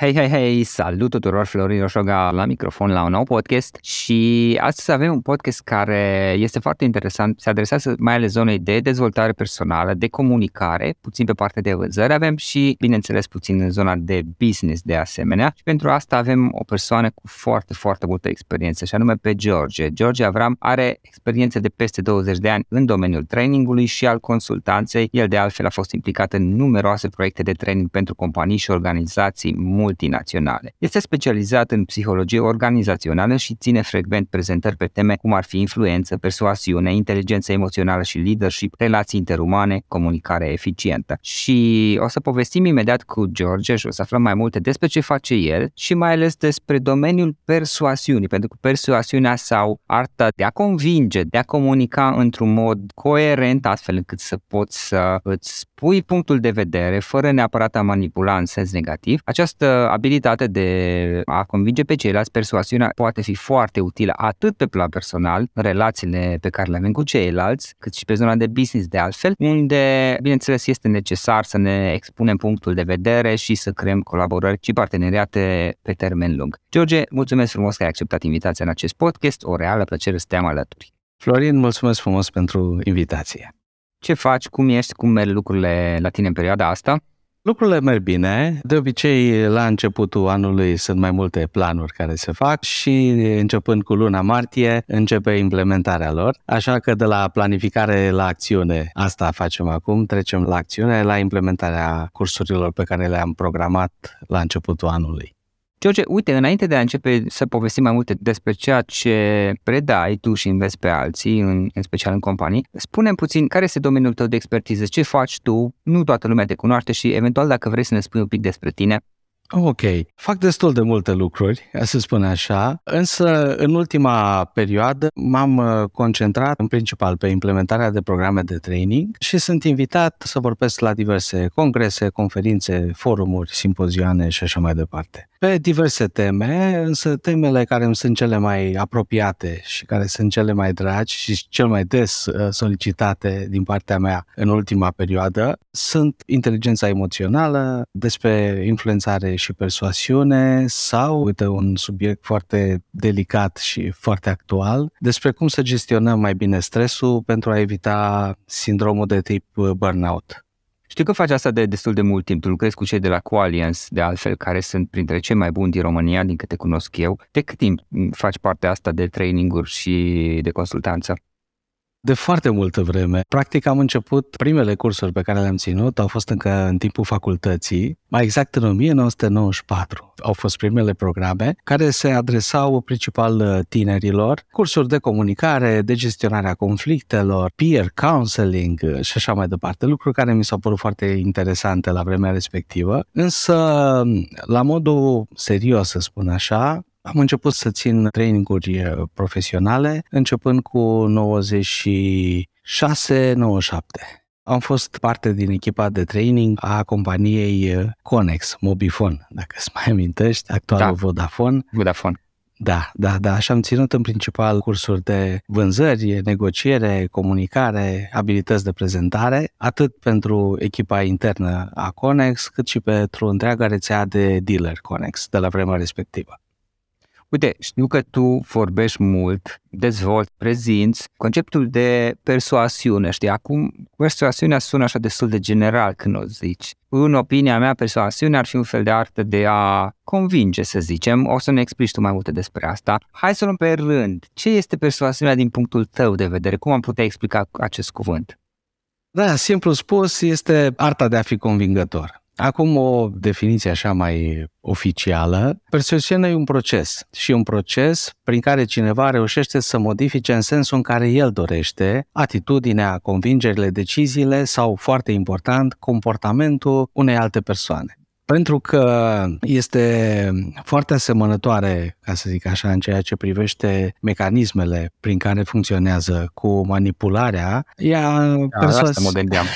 Hei, hei, hei, salut tuturor, Florin Roșoga la microfon la un nou podcast și astăzi avem un podcast care este foarte interesant, se adresează mai ales zonei de dezvoltare personală, de comunicare, puțin pe partea de vânzări, avem și, bineînțeles, puțin în zona de business de asemenea și pentru asta avem o persoană cu foarte, foarte multă experiență și anume pe George. George Avram are experiență de peste 20 de ani în domeniul trainingului și al consultanței. El de altfel a fost implicat în numeroase proiecte de training pentru companii și organizații multinaționale. Este specializat în psihologie organizațională și ține frecvent prezentări pe teme cum ar fi influență, persoasiune, inteligență emoțională și leadership, relații interumane, comunicare eficientă. Și o să povestim imediat cu George și o să aflăm mai multe despre ce face el și mai ales despre domeniul persoasiunii, pentru că persoasiunea sau arta de a convinge, de a comunica într-un mod coerent, astfel încât să poți să îți spui punctul de vedere fără neapărat a manipula în sens negativ, această abilitate de a convinge pe ceilalți, persoasiunea poate fi foarte utilă atât pe plan personal, relațiile pe care le avem cu ceilalți, cât și pe zona de business de altfel, unde, bineînțeles, este necesar să ne expunem punctul de vedere și să creăm colaborări și parteneriate pe termen lung. George, mulțumesc frumos că ai acceptat invitația în acest podcast, o reală plăcere să te am alături. Florin, mulțumesc frumos pentru invitație. Ce faci, cum ești, cum merg lucrurile la tine în perioada asta? Lucrurile merg bine. De obicei, la începutul anului sunt mai multe planuri care se fac și începând cu luna martie începe implementarea lor. Așa că de la planificare la acțiune, asta facem acum, trecem la acțiune, la implementarea cursurilor pe care le-am programat la începutul anului. George, uite, înainte de a începe să povestim mai multe despre ceea ce predai tu și înveți pe alții, în, în special în companii, spune puțin care este domeniul tău de expertiză, ce faci tu, nu toată lumea te cunoaște și eventual dacă vrei să ne spui un pic despre tine. Ok, fac destul de multe lucruri, să spun așa, însă în ultima perioadă m-am uh, concentrat în principal pe implementarea de programe de training și sunt invitat să vorbesc la diverse congrese, conferințe, forumuri, simpozioane și așa mai departe. Pe diverse teme, însă temele care îmi sunt cele mai apropiate și care sunt cele mai dragi și cel mai des uh, solicitate din partea mea în ultima perioadă sunt inteligența emoțională, despre influențare și persoasiune sau, uite, un subiect foarte delicat și foarte actual, despre cum să gestionăm mai bine stresul pentru a evita sindromul de tip burnout. Știu că faci asta de destul de mult timp. Tu lucrezi cu cei de la Coalians, de altfel, care sunt printre cei mai buni din România, din câte cunosc eu. De cât timp faci partea asta de traininguri și de consultanță? De foarte multă vreme. Practic am început, primele cursuri pe care le-am ținut au fost încă în timpul facultății, mai exact în 1994. Au fost primele programe care se adresau principal uh, tinerilor, cursuri de comunicare, de gestionarea conflictelor, peer counseling uh, și așa mai departe, lucruri care mi s-au părut foarte interesante la vremea respectivă. Însă, la modul serios, să spun așa, am început să țin traininguri eh, profesionale începând cu 96-97. Am fost parte din echipa de training a companiei eh, Conex, Mobifon, dacă îți mai amintești, actualul da. Vodafone. Vodafone. Da, da, da. Și am ținut în principal cursuri de vânzări, negociere, comunicare, abilități de prezentare, atât pentru echipa internă a Conex, cât și pentru întreaga rețea de dealer Conex de la vremea respectivă. Uite, știu că tu vorbești mult, dezvolți, prezinți conceptul de persoasiune, știi? Acum, persoasiunea sună așa destul de general când o zici. În opinia mea, persoasiunea ar fi un fel de artă de a convinge, să zicem. O să ne explici tu mai multe despre asta. Hai să luăm pe rând. Ce este persoasiunea din punctul tău de vedere? Cum am putea explica acest cuvânt? Da, simplu spus, este arta de a fi convingător. Acum o definiție așa mai oficială. Persuasiunea e un proces și un proces prin care cineva reușește să modifice în sensul în care el dorește atitudinea, convingerile, deciziile sau, foarte important, comportamentul unei alte persoane pentru că este foarte asemănătoare, ca să zic așa, în ceea ce privește mecanismele prin care funcționează cu manipularea, ea da, persoas-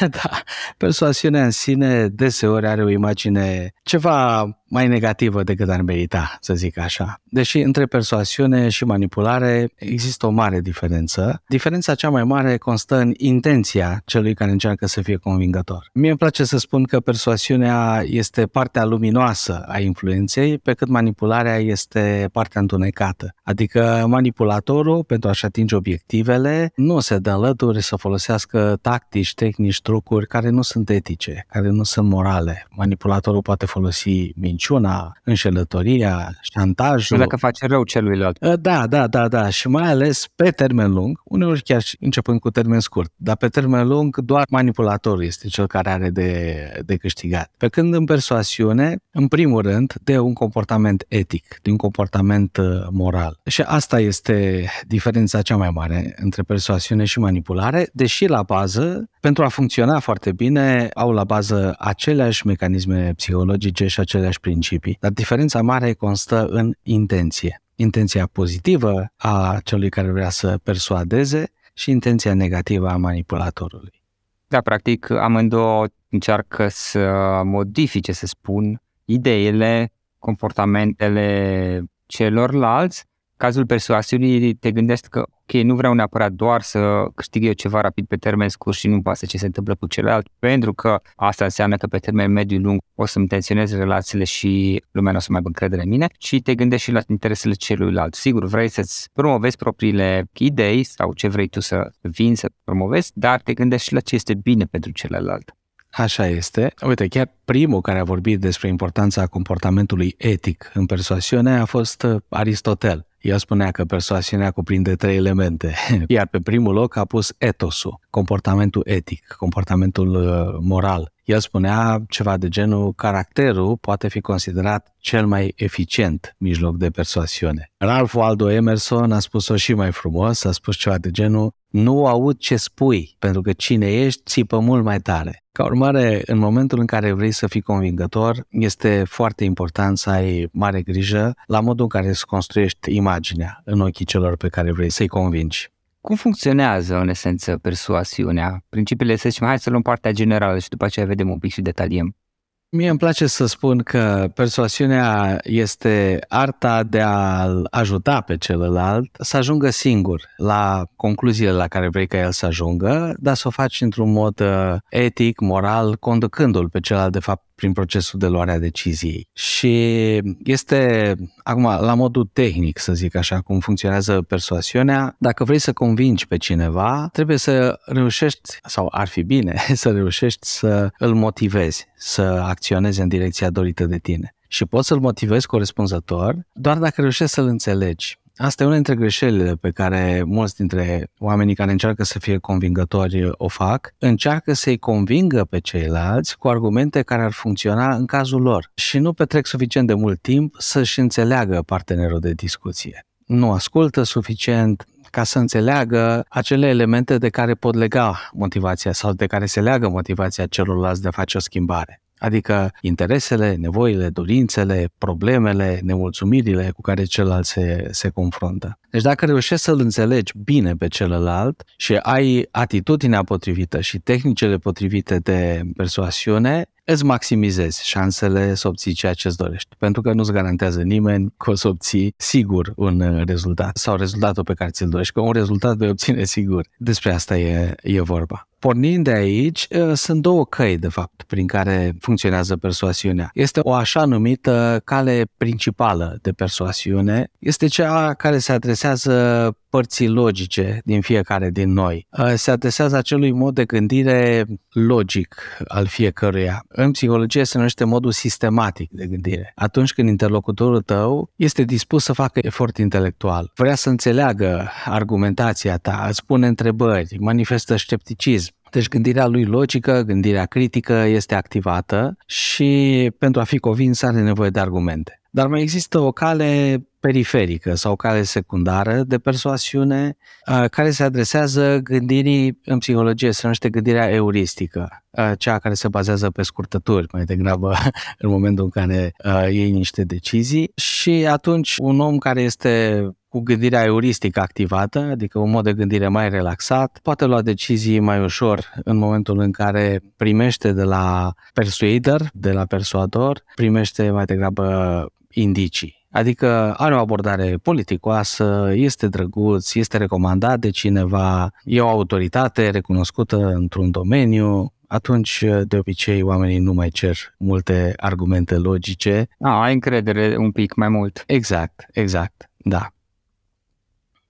da, persoasiunea în sine deseori are o imagine ceva mai negativă decât ar merita, să zic așa. Deși între persoasiune și manipulare există o mare diferență. Diferența cea mai mare constă în intenția celui care încearcă să fie convingător. Mie îmi place să spun că persoasiunea este partea luminoasă a influenței, pe cât manipularea este partea întunecată. Adică manipulatorul, pentru a-și atinge obiectivele, nu se dă alături să folosească tactici, tehnici, trucuri care nu sunt etice, care nu sunt morale. Manipulatorul poate folosi minciuni, minciuna, înșelătoria, șantajul. Dacă face rău celuilalt. Ă, da, da, da, da. Și mai ales pe termen lung, uneori chiar și începând cu termen scurt, dar pe termen lung doar manipulatorul este cel care are de, de câștigat. Pe când în persoasiune, în primul rând, de un comportament etic, de un comportament ă, moral. Și asta este diferența cea mai mare între persoasiune și manipulare, deși la bază, pentru a funcționa foarte bine, au la bază aceleași mecanisme psihologice și aceleași principii, dar diferența mare constă în intenție. Intenția pozitivă a celui care vrea să persuadeze și intenția negativă a manipulatorului. Da, practic, amândouă încearcă să modifice, să spun, ideile, comportamentele celorlalți. Cazul persoasiunii te gândești că ok, nu vreau neapărat doar să câștig eu ceva rapid pe termen scurt și nu pasă ce se întâmplă cu celălalt, pentru că asta înseamnă că pe termen mediu lung o să-mi tensionez relațiile și lumea nu o să mai aibă încredere în mine și te gândești și la interesele celuilalt. Sigur, vrei să-ți promovezi propriile idei sau ce vrei tu să vin să promovezi, dar te gândești și la ce este bine pentru celălalt. Așa este. Uite, chiar primul care a vorbit despre importanța comportamentului etic în persoasiune a fost Aristotel. El spunea că persoasiunea cuprinde trei elemente, iar pe primul loc a pus etosul, comportamentul etic, comportamentul uh, moral. El spunea ceva de genul, caracterul poate fi considerat cel mai eficient mijloc de persoasiune. Ralph Waldo Emerson a spus-o și mai frumos, a spus ceva de genul, nu aud ce spui, pentru că cine ești țipă mult mai tare. Ca urmare, în momentul în care vrei să fii convingător, este foarte important să ai mare grijă la modul în care îți construiești imaginea în ochii celor pe care vrei să-i convingi. Cum funcționează, în esență, persoasiunea? Principiile, să zicem, hai să luăm partea generală și după aceea vedem un pic și detaliem. Mie îmi place să spun că persoasiunea este arta de a ajuta pe celălalt să ajungă singur la concluziile la care vrei ca el să ajungă, dar să o faci într-un mod uh, etic, moral, conducându-l pe celălalt, de fapt, prin procesul de luare a deciziei. Și este, acum, la modul tehnic, să zic așa, cum funcționează persoasiunea, dacă vrei să convingi pe cineva, trebuie să reușești, sau ar fi bine, să reușești să îl motivezi, să acționeze în direcția dorită de tine. Și poți să-l motivezi corespunzător doar dacă reușești să-l înțelegi. Asta e una dintre greșelile pe care mulți dintre oamenii care încearcă să fie convingători o fac. Încearcă să-i convingă pe ceilalți cu argumente care ar funcționa în cazul lor și nu petrec suficient de mult timp să-și înțeleagă partenerul de discuție. Nu ascultă suficient, ca să înțeleagă acele elemente de care pot lega motivația sau de care se leagă motivația celorlalți de a face o schimbare adică interesele, nevoile, dorințele, problemele, nemulțumirile cu care celălalt se, se confruntă. Deci dacă reușești să-l înțelegi bine pe celălalt și ai atitudinea potrivită și tehnicile potrivite de persoasiune, îți maximizezi șansele să obții ceea ce îți dorești. Pentru că nu-ți garantează nimeni că o să obții sigur un uh, rezultat sau rezultatul pe care ți-l dorești, că un rezultat vei obține sigur. Despre asta e, e vorba. Pornind de aici, ă, sunt două căi, de fapt, prin care funcționează persoasiunea. Este o așa numită cale principală de persoasiune, este cea care se adresează părții logice din fiecare din noi. Ă, se adresează acelui mod de gândire logic al fiecăruia. În psihologie se numește modul sistematic de gândire. Atunci când interlocutorul tău este dispus să facă efort intelectual, vrea să înțeleagă argumentația ta, îți pune întrebări, manifestă scepticism, deci gândirea lui logică, gândirea critică este activată și pentru a fi convins are nevoie de argumente. Dar mai există o cale periferică sau cale secundară de persoasiune care se adresează gândirii în psihologie, se numește gândirea euristică, cea care se bazează pe scurtături mai degrabă în momentul în care iei niște decizii și atunci un om care este cu gândirea euristică activată, adică un mod de gândire mai relaxat, poate lua decizii mai ușor în momentul în care primește de la persuader, de la persuador, primește mai degrabă indicii. Adică are o abordare politicoasă, este drăguț, este recomandat de cineva, e o autoritate recunoscută într-un domeniu, atunci de obicei oamenii nu mai cer multe argumente logice. A, ai încredere un pic mai mult. Exact, exact, da.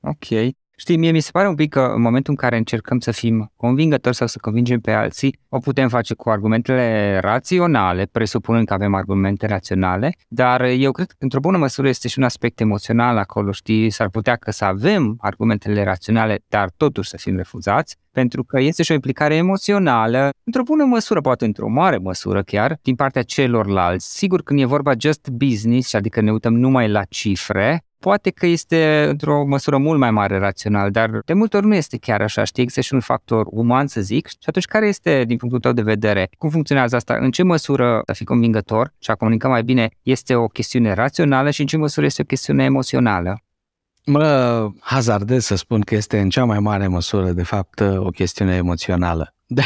Ok. Știi, mie mi se pare un pic că în momentul în care încercăm să fim convingători sau să convingem pe alții, o putem face cu argumentele raționale, presupunând că avem argumente raționale, dar eu cred că într-o bună măsură este și un aspect emoțional acolo, știi, s-ar putea că să avem argumentele raționale, dar totuși să fim refuzați, pentru că este și o implicare emoțională, într-o bună măsură, poate într-o mare măsură chiar, din partea celorlalți. Sigur, când e vorba just business, adică ne uităm numai la cifre, poate că este într-o măsură mult mai mare rațional, dar de multe ori nu este chiar așa, știi, există și un factor uman, să zic, și atunci care este, din punctul tău de vedere, cum funcționează asta, în ce măsură a fi convingător și a comunica mai bine este o chestiune rațională și în ce măsură este o chestiune emoțională? Mă hazardez să spun că este în cea mai mare măsură, de fapt, o chestiune emoțională. De,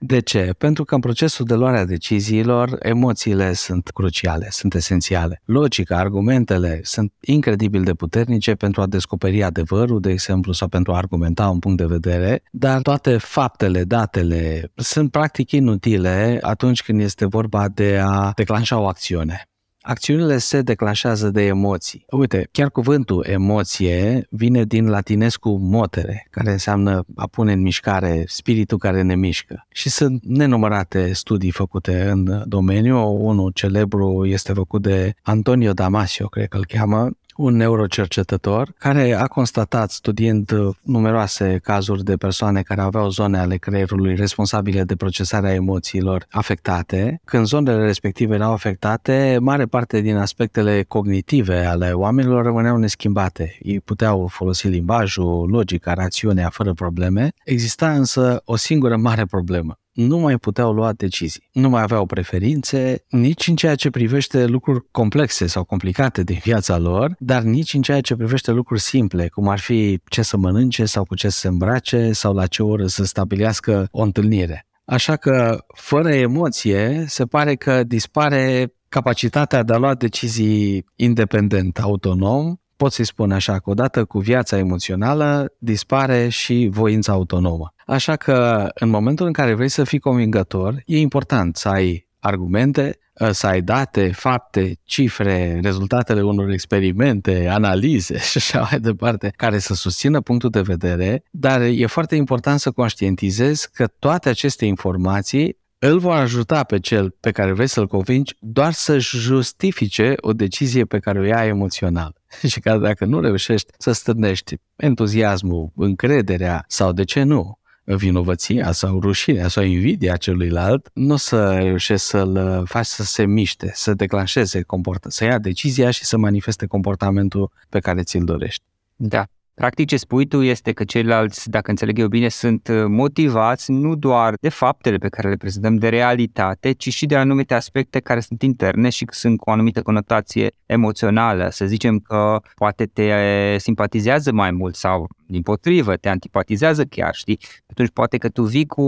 de ce? Pentru că în procesul de luare a deciziilor, emoțiile sunt cruciale, sunt esențiale. Logica, argumentele sunt incredibil de puternice pentru a descoperi adevărul, de exemplu, sau pentru a argumenta un punct de vedere, dar toate faptele, datele sunt practic inutile atunci când este vorba de a declanșa o acțiune. Acțiunile se declanșează de emoții. Uite, chiar cuvântul emoție vine din latinescu motere, care înseamnă a pune în mișcare, spiritul care ne mișcă. Și sunt nenumărate studii făcute în domeniu. Unul celebru este făcut de Antonio Damasio, cred că îl cheamă, un neurocercetător care a constatat, studiind uh, numeroase cazuri de persoane care aveau zone ale creierului responsabile de procesarea emoțiilor afectate, când zonele respective erau afectate, mare parte din aspectele cognitive ale oamenilor rămâneau neschimbate. Ei puteau folosi limbajul, logica, rațiunea fără probleme. Exista însă o singură mare problemă nu mai puteau lua decizii. Nu mai aveau preferințe nici în ceea ce privește lucruri complexe sau complicate din viața lor, dar nici în ceea ce privește lucruri simple, cum ar fi ce să mănânce sau cu ce să se îmbrace sau la ce oră să stabilească o întâlnire. Așa că, fără emoție, se pare că dispare capacitatea de a lua decizii independent, autonom, pot să-i spun așa, că odată cu viața emoțională dispare și voința autonomă. Așa că în momentul în care vrei să fii convingător, e important să ai argumente, să ai date, fapte, cifre, rezultatele unor experimente, analize și așa mai departe, care să susțină punctul de vedere, dar e foarte important să conștientizezi că toate aceste informații îl vor ajuta pe cel pe care vrei să-l convingi doar să-și justifice o decizie pe care o ia emoțional. Și că dacă nu reușești să stârnești entuziasmul, încrederea sau, de ce nu, vinovăția sau rușinea sau invidia celuilalt, nu o să reușești să-l faci să se miște, să declanșeze, comportă, să ia decizia și să manifeste comportamentul pe care ți-l dorești. Da. Practic ce spui tu este că ceilalți, dacă înțeleg eu bine, sunt uh, motivați nu doar de faptele pe care le prezentăm, de realitate, ci și de anumite aspecte care sunt interne și sunt cu o anumită conotație emoțională. Să zicem că poate te simpatizează mai mult sau din potrivă, te antipatizează chiar, știi? Atunci poate că tu vii cu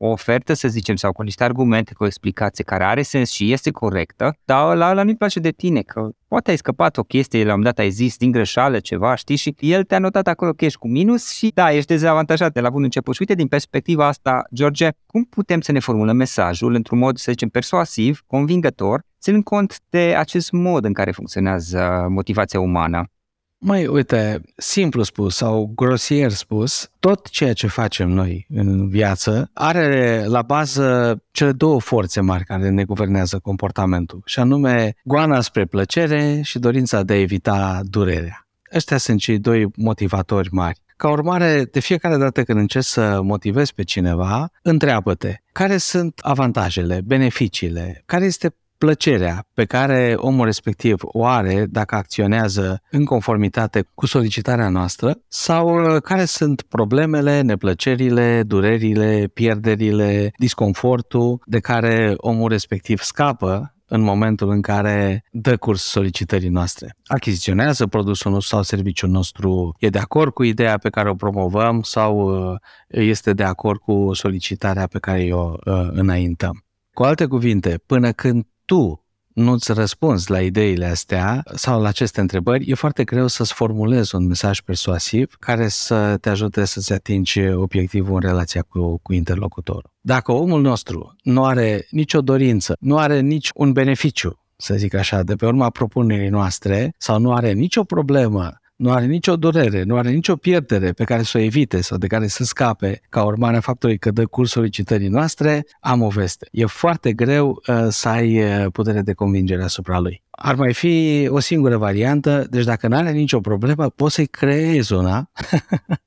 o ofertă, să zicem, sau cu niște argumente, cu o explicație care are sens și este corectă, dar la ăla nu-i place de tine, că poate ai scăpat o chestie, la un dat ai zis din greșeală ceva, știi, și el te-a notat acolo că ești cu minus și da, ești dezavantajat de la bun început. Și uite, din perspectiva asta, George, cum putem să ne formulăm mesajul într-un mod, să zicem, persuasiv, convingător, ținând cont de acest mod în care funcționează motivația umană? Mai uite, simplu spus sau grosier spus, tot ceea ce facem noi în viață are la bază cele două forțe mari care ne guvernează comportamentul, și anume goana spre plăcere și dorința de a evita durerea. Ăștia sunt cei doi motivatori mari. Ca urmare, de fiecare dată când încerci să motivezi pe cineva, întreabă-te care sunt avantajele, beneficiile, care este plăcerea pe care omul respectiv o are dacă acționează în conformitate cu solicitarea noastră sau uh, care sunt problemele, neplăcerile, durerile, pierderile, disconfortul de care omul respectiv scapă în momentul în care dă curs solicitării noastre. Achiziționează produsul nostru sau serviciul nostru, e de acord cu ideea pe care o promovăm sau uh, este de acord cu solicitarea pe care o uh, înaintăm. Cu alte cuvinte, până când tu nu-ți răspunzi la ideile astea sau la aceste întrebări, e foarte greu să-ți formulezi un mesaj persuasiv care să te ajute să-ți atingi obiectivul în relația cu, cu interlocutorul. Dacă omul nostru nu are nicio dorință, nu are nici un beneficiu, să zic așa, de pe urma propunerii noastre, sau nu are nicio problemă nu are nicio durere, nu are nicio pierdere pe care să o evite sau de care să scape ca urmare a faptului că dă curs solicitării noastre, am o veste. E foarte greu uh, să ai uh, putere de convingere asupra lui. Ar mai fi o singură variantă, deci dacă nu are nicio problemă, poți să-i creezi una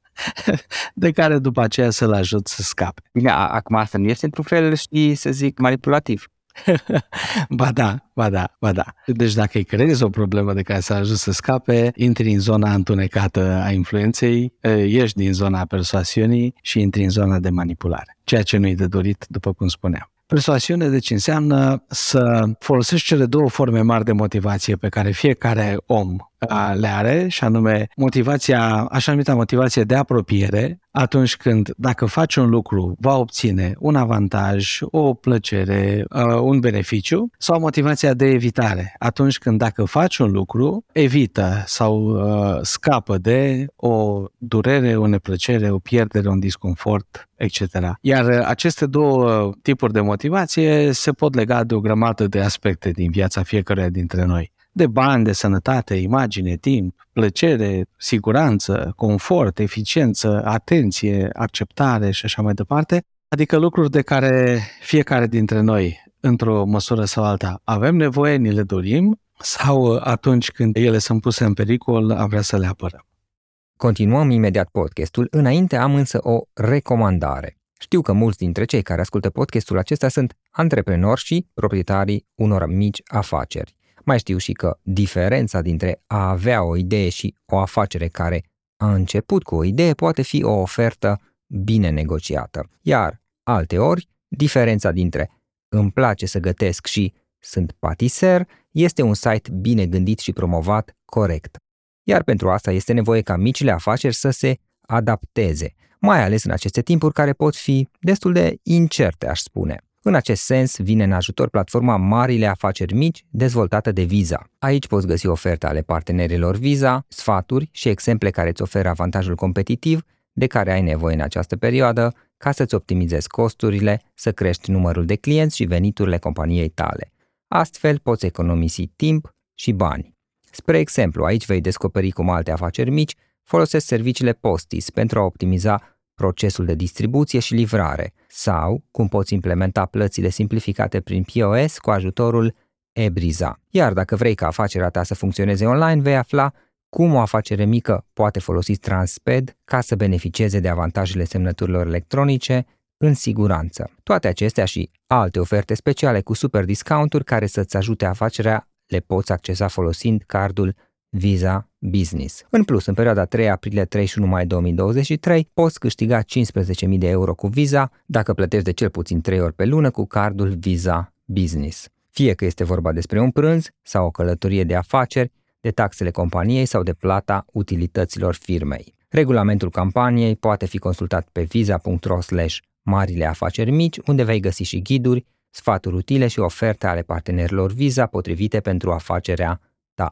de care după aceea să-l ajut să scape. Bine, acum asta nu este într-un fel, știi, să zic, manipulativ. ba da, ba da, ba da. Deci dacă îi creezi o problemă de care s-a ajuns să scape, intri în zona întunecată a influenței, ieși din zona persoasiunii și intri în zona de manipulare. Ceea ce nu-i de dorit, după cum spuneam. Persoasiune deci înseamnă să folosești cele două forme mari de motivație pe care fiecare om le are, și anume motivația, așa numită motivație de apropiere, atunci când dacă faci un lucru va obține un avantaj, o plăcere, un beneficiu, sau motivația de evitare, atunci când dacă faci un lucru, evită sau scapă de o durere, o neplăcere, o pierdere, un disconfort, etc. Iar aceste două tipuri de motivație se pot lega de o grămadă de aspecte din viața fiecăruia dintre noi de bani, de sănătate, imagine, timp, plăcere, siguranță, confort, eficiență, atenție, acceptare și așa mai departe, adică lucruri de care fiecare dintre noi, într-o măsură sau alta, avem nevoie, ni le dorim, sau atunci când ele sunt puse în pericol, am vrea să le apărăm. Continuăm imediat podcastul, înainte am însă o recomandare. Știu că mulți dintre cei care ascultă podcastul acesta sunt antreprenori și proprietarii unor mici afaceri. Mai știu și că diferența dintre a avea o idee și o afacere care a început cu o idee poate fi o ofertă bine negociată. Iar, alteori, diferența dintre îmi place să gătesc și sunt patiser este un site bine gândit și promovat corect. Iar pentru asta este nevoie ca micile afaceri să se adapteze, mai ales în aceste timpuri care pot fi destul de incerte, aș spune. În acest sens, vine în ajutor platforma Marile Afaceri Mici, dezvoltată de Visa. Aici poți găsi oferte ale partenerilor Visa, sfaturi și exemple care îți oferă avantajul competitiv de care ai nevoie în această perioadă ca să-ți optimizezi costurile, să crești numărul de clienți și veniturile companiei tale. Astfel poți economisi timp și bani. Spre exemplu, aici vei descoperi cum alte afaceri mici folosesc serviciile Postis pentru a optimiza procesul de distribuție și livrare sau cum poți implementa plățile simplificate prin POS cu ajutorul Ebriza. Iar dacă vrei ca afacerea ta să funcționeze online, vei afla cum o afacere mică poate folosi Transped ca să beneficieze de avantajele semnăturilor electronice în siguranță. Toate acestea și alte oferte speciale cu super discounturi care să-ți ajute afacerea le poți accesa folosind cardul Visa Business. În plus, în perioada 3 aprilie-31 mai 2023, poți câștiga 15.000 de euro cu Visa dacă plătești de cel puțin 3 ori pe lună cu cardul Visa Business. Fie că este vorba despre un prânz sau o călătorie de afaceri, de taxele companiei sau de plata utilităților firmei. Regulamentul campaniei poate fi consultat pe visa.ro marile afaceri mici, unde vei găsi și ghiduri, sfaturi utile și oferte ale partenerilor Visa potrivite pentru afacerea ta.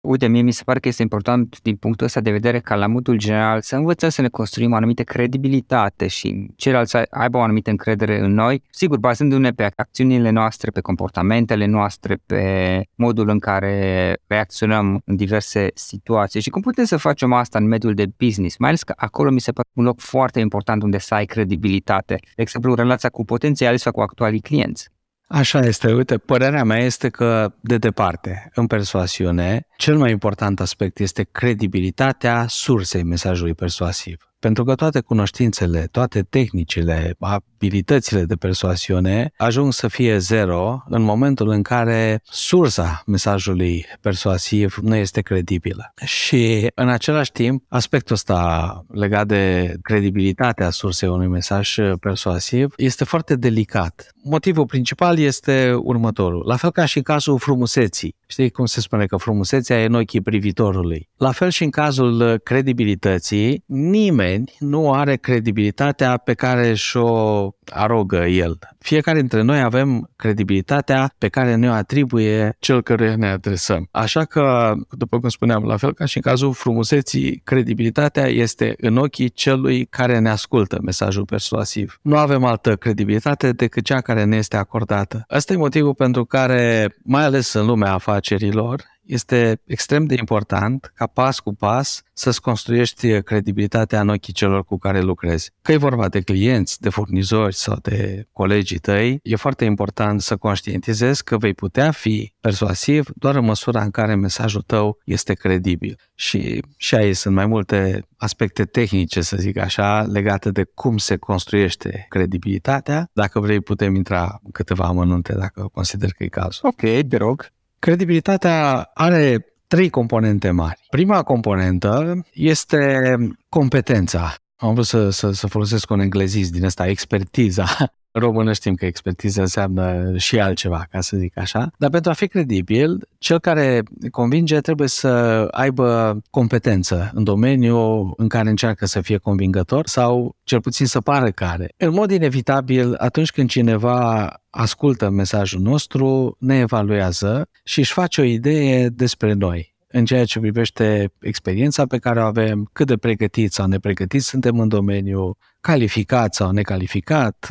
Uite, mie mi se pare că este important din punctul ăsta de vedere ca la modul general să învățăm să ne construim o anumită credibilitate și ceilalți să aibă o anumită încredere în noi, sigur, bazându-ne pe acțiunile noastre, pe comportamentele noastre, pe modul în care reacționăm în diverse situații. Și cum putem să facem asta în mediul de business, mai ales că acolo mi se pare un loc foarte important unde să ai credibilitate, de exemplu, relația cu potențialii sau cu actualii clienți. Așa este. Uite, părerea mea este că, de departe, în persoasiune, cel mai important aspect este credibilitatea sursei mesajului persuasiv. Pentru că toate cunoștințele, toate tehnicile, abilitățile de persoasiune ajung să fie zero în momentul în care sursa mesajului persuasiv nu este credibilă. Și în același timp, aspectul ăsta legat de credibilitatea sursei unui mesaj persuasiv este foarte delicat. Motivul principal este următorul. La fel ca și în cazul frumuseții. Știi cum se spune că frumusețea e în ochii privitorului. La fel și în cazul credibilității, nimeni nu are credibilitatea pe care și-o arogă el. Fiecare dintre noi avem credibilitatea pe care ne-o atribuie cel căruia ne adresăm. Așa că, după cum spuneam, la fel ca și în cazul frumuseții, credibilitatea este în ochii celui care ne ascultă mesajul persuasiv. Nu avem altă credibilitate decât cea care ne este acordată. Asta e motivul pentru care, mai ales în lumea afacerilor, este extrem de important ca pas cu pas să-ți construiești credibilitatea în ochii celor cu care lucrezi. Că e vorba de clienți, de furnizori sau de colegii tăi, e foarte important să conștientizezi că vei putea fi persuasiv doar în măsura în care mesajul tău este credibil. Și, și aici sunt mai multe aspecte tehnice, să zic așa, legate de cum se construiește credibilitatea. Dacă vrei, putem intra în câteva amănunte dacă consider că e cazul. Ok, te rog. Credibilitatea are trei componente mari. Prima componentă este competența. Am vrut să, să, să folosesc un englezist din ăsta, expertiza. În română știm că expertiza înseamnă și altceva, ca să zic așa. Dar pentru a fi credibil, cel care convinge trebuie să aibă competență în domeniul în care încearcă să fie convingător sau cel puțin să pară care. În mod inevitabil, atunci când cineva ascultă mesajul nostru, ne evaluează și își face o idee despre noi în ceea ce privește experiența pe care o avem, cât de pregătiți sau nepregătiți suntem în domeniu, calificat sau necalificat,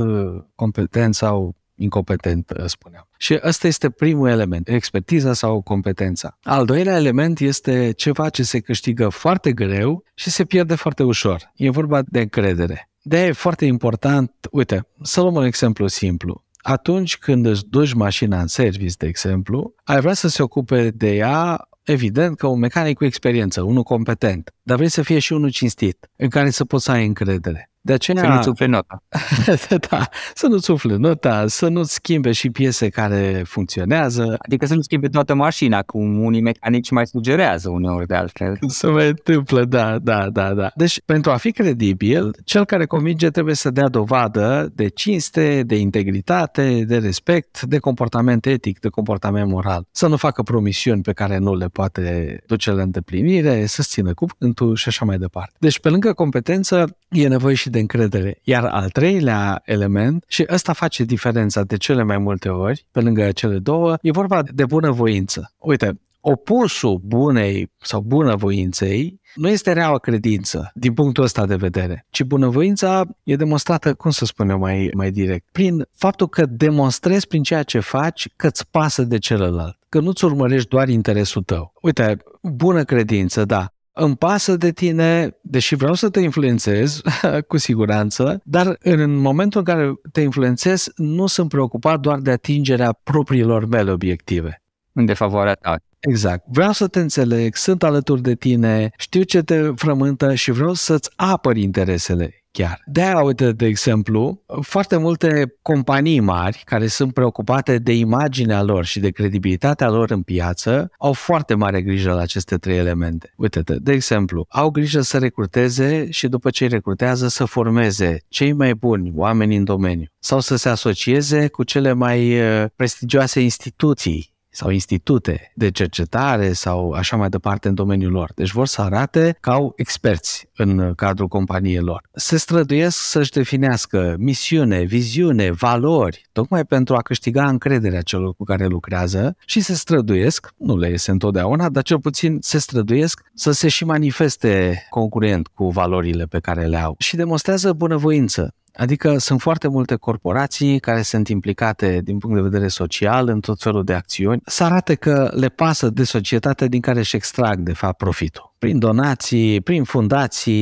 competent sau incompetent, spuneam. Și ăsta este primul element, expertiza sau competența. Al doilea element este ceva ce se câștigă foarte greu și se pierde foarte ușor. E vorba de încredere. de e foarte important, uite, să luăm un exemplu simplu atunci când îți duci mașina în service, de exemplu, ai vrea să se ocupe de ea evident că un mecanic cu experiență, unul competent, dar vrei să fie și unul cinstit, în care să poți să ai încredere. De aceea... Să nu-ți umfle nota. da, să nu-ți umfle nota, să nu-ți schimbe și piese care funcționează. Adică să nu schimbe toată mașina, cum unii mecanici mai sugerează uneori de altfel. Se mai întâmplă, da, da, da, da. Deci, pentru a fi credibil, cel care convinge trebuie să dea dovadă de cinste, de integritate, de respect, de comportament etic, de comportament moral. Să nu facă promisiuni pe care nu le poate duce la îndeplinire, să țină cuvântul și așa mai departe. Deci, pe lângă competență, e nevoie și de de încredere. Iar al treilea element, și ăsta face diferența de cele mai multe ori, pe lângă cele două, e vorba de bunăvoință. Uite, opusul bunei sau bunăvoinței nu este reaua credință din punctul ăsta de vedere, ci bunăvoința e demonstrată, cum să spunem mai, mai direct, prin faptul că demonstrezi prin ceea ce faci că îți pasă de celălalt, că nu-ți urmărești doar interesul tău. Uite, bună credință, da, îmi pasă de tine, deși vreau să te influențez, cu siguranță, dar în momentul în care te influențez, nu sunt preocupat doar de atingerea propriilor mele obiective. În defavoarea ta. Exact. Vreau să te înțeleg, sunt alături de tine, știu ce te frământă și vreau să-ți apăr interesele chiar. De aia, uite, de exemplu, foarte multe companii mari care sunt preocupate de imaginea lor și de credibilitatea lor în piață au foarte mare grijă la aceste trei elemente. uite de exemplu, au grijă să recruteze și după ce îi recrutează să formeze cei mai buni oameni în domeniu sau să se asocieze cu cele mai uh, prestigioase instituții sau institute de cercetare sau așa mai departe în domeniul lor. Deci vor să arate că au experți în cadrul companiei lor. Se străduiesc să-și definească misiune, viziune, valori, tocmai pentru a câștiga încrederea celor cu care lucrează și se străduiesc, nu le iese întotdeauna, dar cel puțin se străduiesc să se și manifeste concurent cu valorile pe care le au și demonstrează bunăvoință. Adică sunt foarte multe corporații care sunt implicate din punct de vedere social în tot felul de acțiuni, să arate că le pasă de societatea din care își extrag de fapt profitul. Prin donații, prin fundații.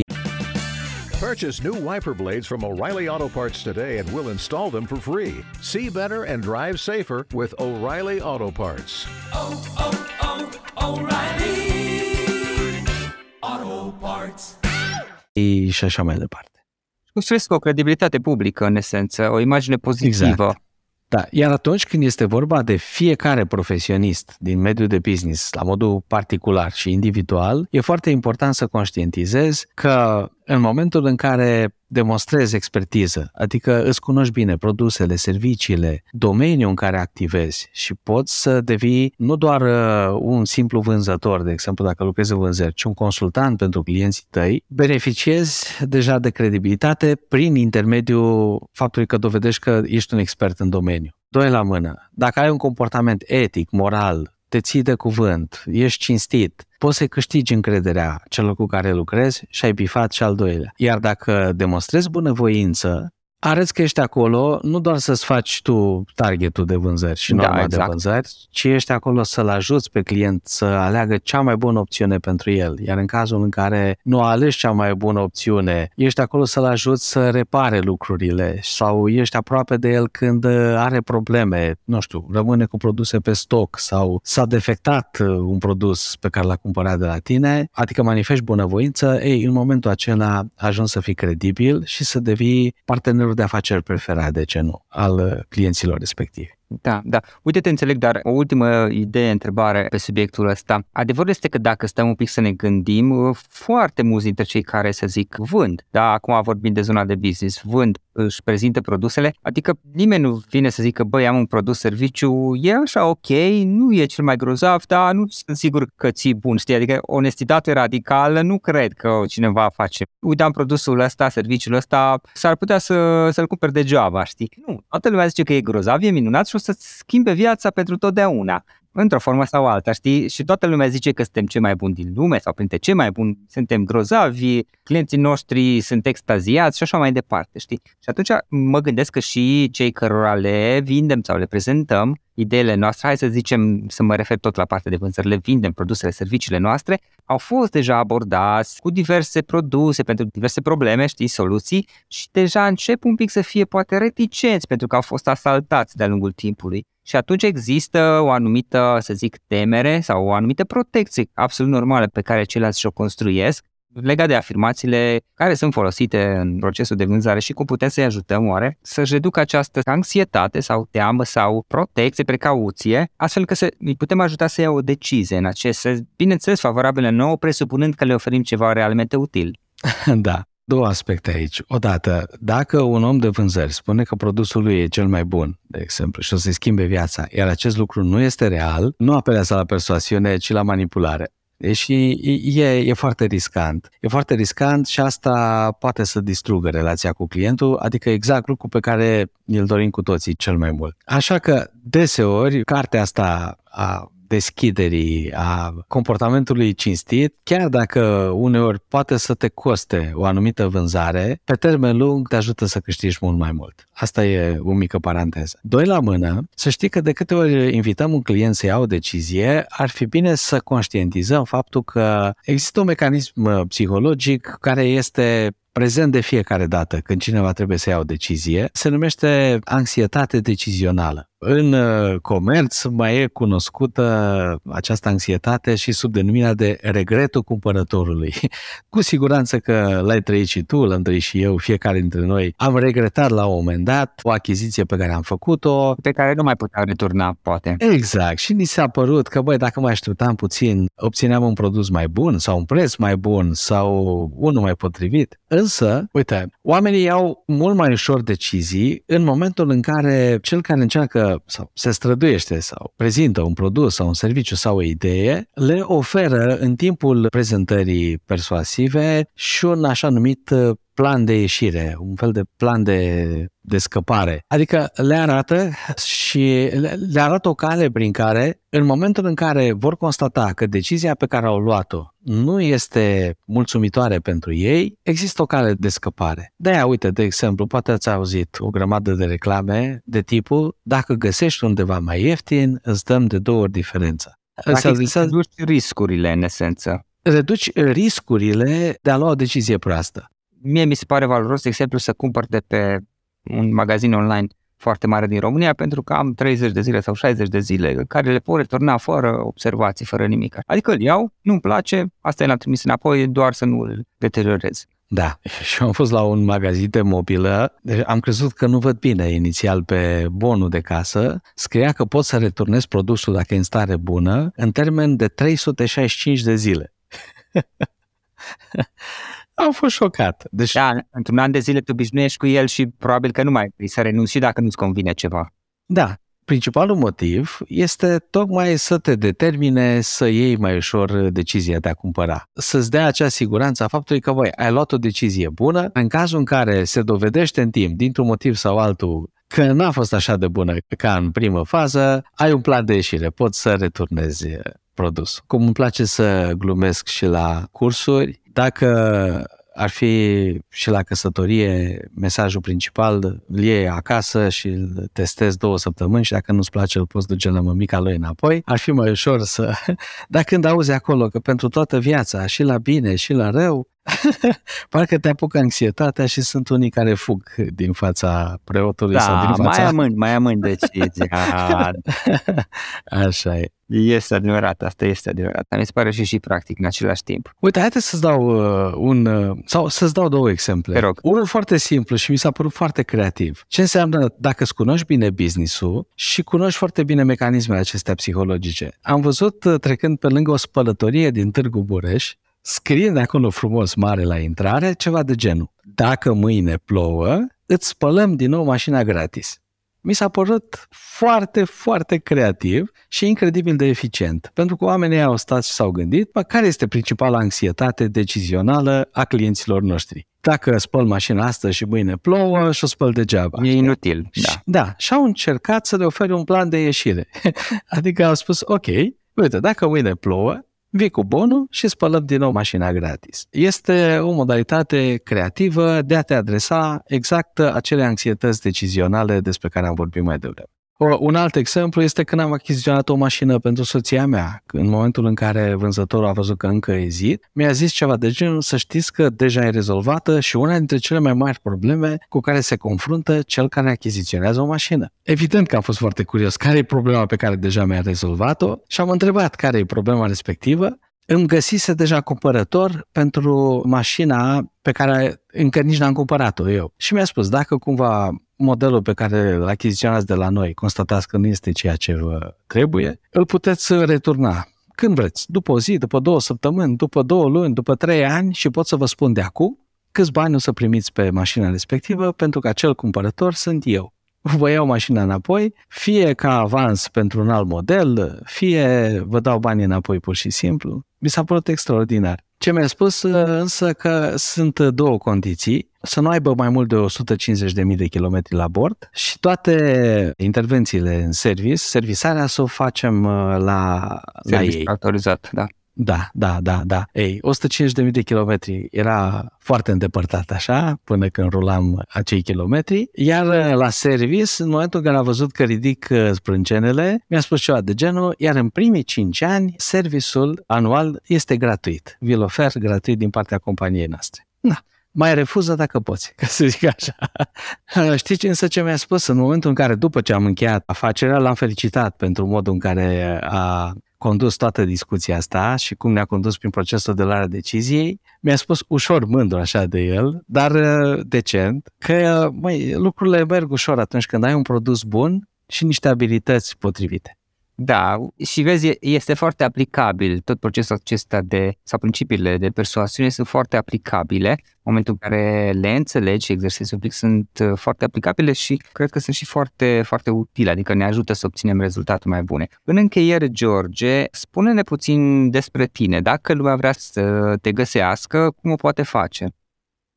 Purchase new wiper blades from O'Reilly Auto Parts today and we'll install them for free. See better and drive safer with O'Reilly Auto Parts. Oh, oh, oh, O'Reilly Auto Parts. Și așa mai departe construiesc o credibilitate publică, în esență, o imagine pozitivă. Exact. Da, iar atunci când este vorba de fiecare profesionist din mediul de business, la modul particular și individual, e foarte important să conștientizezi că în momentul în care demonstrezi expertiză, adică îți cunoști bine produsele, serviciile, domeniul în care activezi și poți să devii nu doar uh, un simplu vânzător, de exemplu dacă lucrezi în vânzări, ci un consultant pentru clienții tăi, beneficiezi deja de credibilitate prin intermediul faptului că dovedești că ești un expert în domeniu. Doi la mână. Dacă ai un comportament etic, moral, te ții de cuvânt, ești cinstit, poți să câștigi încrederea celor cu care lucrezi și ai bifat și al doilea. Iar dacă demonstrezi bunăvoință, arăți că ești acolo nu doar să-ți faci tu targetul de vânzări și norma da, exact. de vânzări, ci ești acolo să-l ajuți pe client să aleagă cea mai bună opțiune pentru el. Iar în cazul în care nu alegi cea mai bună opțiune, ești acolo să-l ajuți să repare lucrurile sau ești aproape de el când are probleme, nu știu, rămâne cu produse pe stoc sau s-a defectat un produs pe care l-a cumpărat de la tine, adică manifesti bunăvoință, ei, în momentul acela ajungi să fii credibil și să devii partenerul de afaceri preferat, de ce nu, al uh, clienților respectivi. Da, da. Uite, te înțeleg, dar o ultimă idee, întrebare pe subiectul ăsta. Adevărul este că dacă stăm un pic să ne gândim, uh, foarte mulți dintre cei care, să zic, vând, da, acum vorbim de zona de business, vând, își prezintă produsele, adică nimeni nu vine să zică, băi, am un produs, serviciu, e așa ok, nu e cel mai grozav, dar nu sunt sigur că ți bun, știi, adică onestitate radicală nu cred că cineva face. Uite, am produsul ăsta, serviciul ăsta, s-ar putea să, să-l cumperi degeaba, știi? Nu, toată lumea zice că e grozav, e minunat și o să-ți schimbe viața pentru totdeauna într-o formă sau alta, știi? Și toată lumea zice că suntem cei mai buni din lume sau printre cei mai buni, suntem grozavi, clienții noștri sunt extaziați și așa mai departe, știi? Și atunci mă gândesc că și cei cărora le vindem sau le prezentăm ideile noastre, hai să zicem, să mă refer tot la partea de vânzări, le vindem produsele, serviciile noastre, au fost deja abordați cu diverse produse pentru diverse probleme, știi, soluții. Și deja încep un pic să fie poate reticenți pentru că au fost asaltați de-a lungul timpului. Și atunci există o anumită, să zic, temere sau o anumită protecție absolut normală pe care ceilalți și-o construiesc legat de afirmațiile care sunt folosite în procesul de vânzare și cum putem să-i ajutăm oare să-și reducă această anxietate sau teamă sau protecție, precauție, astfel că să îi putem ajuta să ia o decizie în acest sens, bineînțeles favorabilă nouă, presupunând că le oferim ceva realmente util. Da. Două aspecte aici. Odată, dacă un om de vânzări spune că produsul lui e cel mai bun, de exemplu, și o să-i schimbe viața, iar acest lucru nu este real, nu apelează la persoasiune, ci la manipulare. Și e, e foarte riscant. E foarte riscant și asta poate să distrugă relația cu clientul, adică exact lucru pe care îl dorim cu toții cel mai mult. Așa că, deseori, cartea asta a deschiderii, a comportamentului cinstit, chiar dacă uneori poate să te coste o anumită vânzare, pe termen lung te ajută să câștigi mult mai mult. Asta e o mică paranteză. Doi la mână, să știi că de câte ori invităm un client să ia o decizie, ar fi bine să conștientizăm faptul că există un mecanism psihologic care este prezent de fiecare dată când cineva trebuie să ia o decizie, se numește anxietate decizională. În uh, comerț mai e cunoscută această anxietate și sub denumirea de regretul cumpărătorului. Cu siguranță că l-ai trăit și tu, l-am trăit și eu, fiecare dintre noi. Am regretat la un moment dat o achiziție pe care am făcut-o. Pe care nu mai puteam returna, poate. Exact. Și ni s-a părut că, băi, dacă mai așteptam puțin, obțineam un produs mai bun sau un preț mai bun sau unul mai potrivit. Însă, uite, oamenii iau mult mai ușor decizii în momentul în care cel care încearcă prezintă sau se străduiește sau prezintă un produs sau un serviciu sau o idee, le oferă în timpul prezentării persuasive și un așa numit plan de ieșire, un fel de plan de, de scăpare. Adică le arată și le, le arată o cale prin care, în momentul în care vor constata că decizia pe care au luat-o nu este mulțumitoare pentru ei, există o cale de scăpare. De-aia, uite, de exemplu, poate ați auzit o grămadă de reclame de tipul dacă găsești undeva mai ieftin, îți dăm de două ori diferența. Practic, reduci riscurile, în esență. Reduci riscurile de a lua o decizie proastă mie mi se pare valoros, de exemplu, să cumpăr de pe un magazin online foarte mare din România pentru că am 30 de zile sau 60 de zile care le pot returna fără observații, fără nimic. Adică îl iau, nu-mi place, asta l-am trimis înapoi doar să nu îl deteriorez. Da, și am fost la un magazin de mobilă, deci am crezut că nu văd bine inițial pe bonul de casă, scria că pot să returnez produsul dacă e în stare bună în termen de 365 de zile. Am fost șocat. Deci... Da, într-un an de zile te obișnuiești cu el și probabil că nu mai vrei să renunți și dacă nu-ți convine ceva. Da, principalul motiv este tocmai să te determine să iei mai ușor decizia de a cumpăra. Să-ți dea acea siguranță a faptului că, voi ai luat o decizie bună, în cazul în care se dovedește în timp, dintr-un motiv sau altul, că n-a fost așa de bună ca în primă fază, ai un plan de ieșire, poți să returnezi produs. Cum îmi place să glumesc și la cursuri, dacă ar fi și la căsătorie mesajul principal, îl iei acasă și îl testezi două săptămâni și dacă nu-ți place îl poți duce la mămica lui înapoi, ar fi mai ușor să... Dar când auzi acolo că pentru toată viața, și la bine și la rău, Parcă te apucă anxietatea și sunt unii care fug din fața preotului da, sau din fața... mai amând, mai amând decizia. Așa e. Este adevărat, asta este adevărat. Mi se pare și și practic în același timp. Uite, haideți să-ți dau uh, un, uh, sau să-ți dau două exemple. Te rog. Unul foarte simplu și mi s-a părut foarte creativ. Ce înseamnă dacă îți cunoști bine business-ul și cunoști foarte bine mecanismele acestea psihologice. Am văzut uh, trecând pe lângă o spălătorie din Târgu Bureș, scrie de acolo frumos mare la intrare ceva de genul. Dacă mâine plouă, îți spălăm din nou mașina gratis. Mi s-a părut foarte, foarte creativ și incredibil de eficient, pentru că oamenii au stat și s-au gândit, bă, care este principala anxietate decizională a clienților noștri. Dacă spăl mașina asta și mâine plouă și o spăl degeaba. E inutil, da. Da, și au încercat să le ofere un plan de ieșire. adică au spus, ok, uite, dacă mâine plouă, vii cu bonul și spălăm din nou mașina gratis. Este o modalitate creativă de a te adresa exact acele anxietăți decizionale despre care am vorbit mai devreme. O, un alt exemplu este când am achiziționat o mașină pentru soția mea. În momentul în care vânzătorul a văzut că încă ezit, mi-a zis ceva de genul să știți că deja e rezolvată și una dintre cele mai mari probleme cu care se confruntă cel care achiziționează o mașină. Evident că am fost foarte curios care e problema pe care deja mi-a rezolvat-o și am întrebat care e problema respectivă îmi găsise deja cumpărător pentru mașina pe care încă nici n-am cumpărat-o eu. Și mi-a spus, dacă cumva modelul pe care îl achiziționați de la noi constatați că nu este ceea ce vă trebuie, îl puteți returna când vreți, după o zi, după două săptămâni, după două luni, după trei ani și pot să vă spun de acum câți bani o să primiți pe mașina respectivă pentru că acel cumpărător sunt eu. Vă iau mașina înapoi, fie ca avans pentru un alt model, fie vă dau bani înapoi pur și simplu. Mi s-a părut extraordinar. Ce mi-a spus însă că sunt două condiții, să nu aibă mai mult de 150.000 de kilometri la bord și toate intervențiile în service, servisarea să o facem uh, la, la ei. autorizat, da. Da, da, da, da. Ei, 150.000 de kilometri era foarte îndepărtat așa, până când rulam acei kilometri, iar uh, la service, în momentul în care a văzut că ridic uh, sprâncenele, mi-a spus ceva de genul, iar în primii 5 ani, serviciul anual este gratuit. Vi-l ofer gratuit din partea companiei noastre. Na, mai refuză dacă poți, ca să zic așa. Știți însă ce mi-a spus? În momentul în care, după ce am încheiat afacerea, l-am felicitat pentru modul în care a condus toată discuția asta și cum ne-a condus prin procesul de luare deciziei, mi-a spus ușor mândru așa de el, dar uh, decent, că măi, lucrurile merg ușor atunci când ai un produs bun și niște abilități potrivite. Da, și vezi, este foarte aplicabil. Tot procesul acesta de, sau principiile de persoasiune sunt foarte aplicabile. În momentul în care le înțelegi și exersezi un pic sunt uh, foarte aplicabile și cred că sunt și foarte, foarte utile, adică ne ajută să obținem rezultate mai bune. În încheiere, George, spune-ne puțin despre tine. Dacă lumea vrea să te găsească, cum o poate face?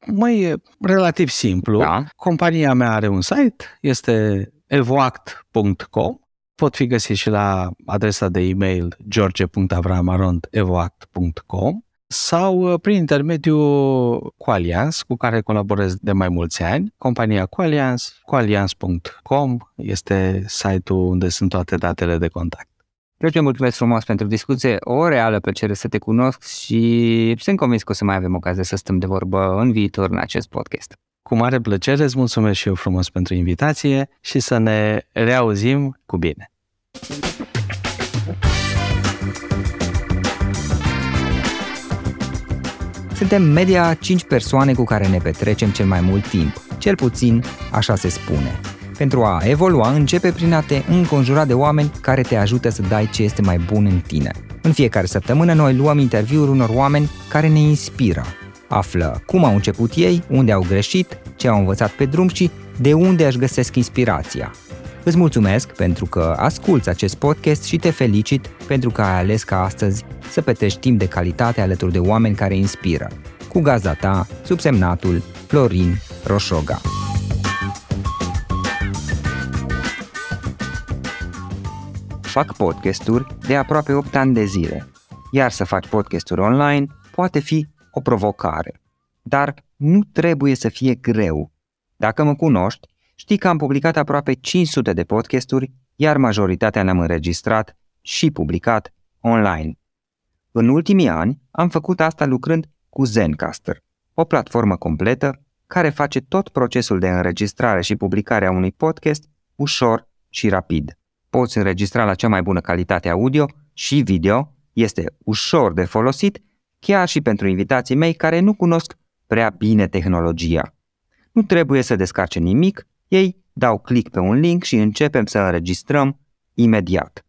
Mai e relativ simplu. Da. Compania mea are un site, este evoact.com pot fi găsit și la adresa de e-mail george.avramarond.evoact.com sau uh, prin intermediul Qualians, cu care colaborez de mai mulți ani. Compania Qualians, qualians.com este site-ul unde sunt toate datele de contact. George, mulțumesc frumos pentru discuție, o reală plăcere să te cunosc și sunt convins că o să mai avem ocazie să stăm de vorbă în viitor în acest podcast. Cu mare plăcere, îți mulțumesc și eu frumos pentru invitație și să ne reauzim cu bine. Suntem media 5 persoane cu care ne petrecem cel mai mult timp, cel puțin așa se spune. Pentru a evolua, începe prin a te înconjura de oameni care te ajută să dai ce este mai bun în tine. În fiecare săptămână noi luăm interviuri unor oameni care ne inspiră, Află cum au început ei, unde au greșit, ce au învățat pe drum și de unde își găsesc inspirația. Îți mulțumesc pentru că asculți acest podcast și te felicit pentru că ai ales ca astăzi să petești timp de calitate alături de oameni care inspiră. Cu gazda ta, subsemnatul Florin Roșoga. Fac podcasturi de aproape 8 ani de zile, iar să faci podcasturi online poate fi o provocare. Dar nu trebuie să fie greu. Dacă mă cunoști, știi că am publicat aproape 500 de podcasturi, iar majoritatea le-am înregistrat și publicat online. În ultimii ani am făcut asta lucrând cu Zencaster, o platformă completă care face tot procesul de înregistrare și publicare a unui podcast ușor și rapid. Poți înregistra la cea mai bună calitate audio și video, este ușor de folosit chiar și pentru invitații mei care nu cunosc prea bine tehnologia. Nu trebuie să descarce nimic, ei dau click pe un link și începem să înregistrăm imediat.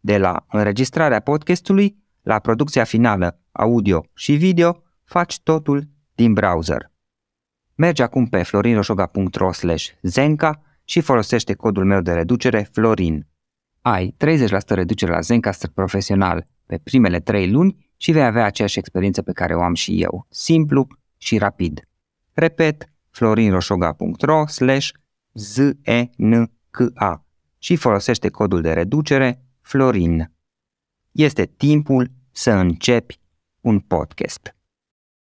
De la înregistrarea podcastului la producția finală audio și video, faci totul din browser. Mergi acum pe florinroșoga.ro zenca și folosește codul meu de reducere FLORIN. Ai 30% reducere la Zencaster profesional pe primele 3 luni și vei avea aceeași experiență pe care o am și eu, simplu și rapid. Repet, florinroșoga.ro slash ZENKA și folosește codul de reducere FLORIN. Este timpul să începi un podcast.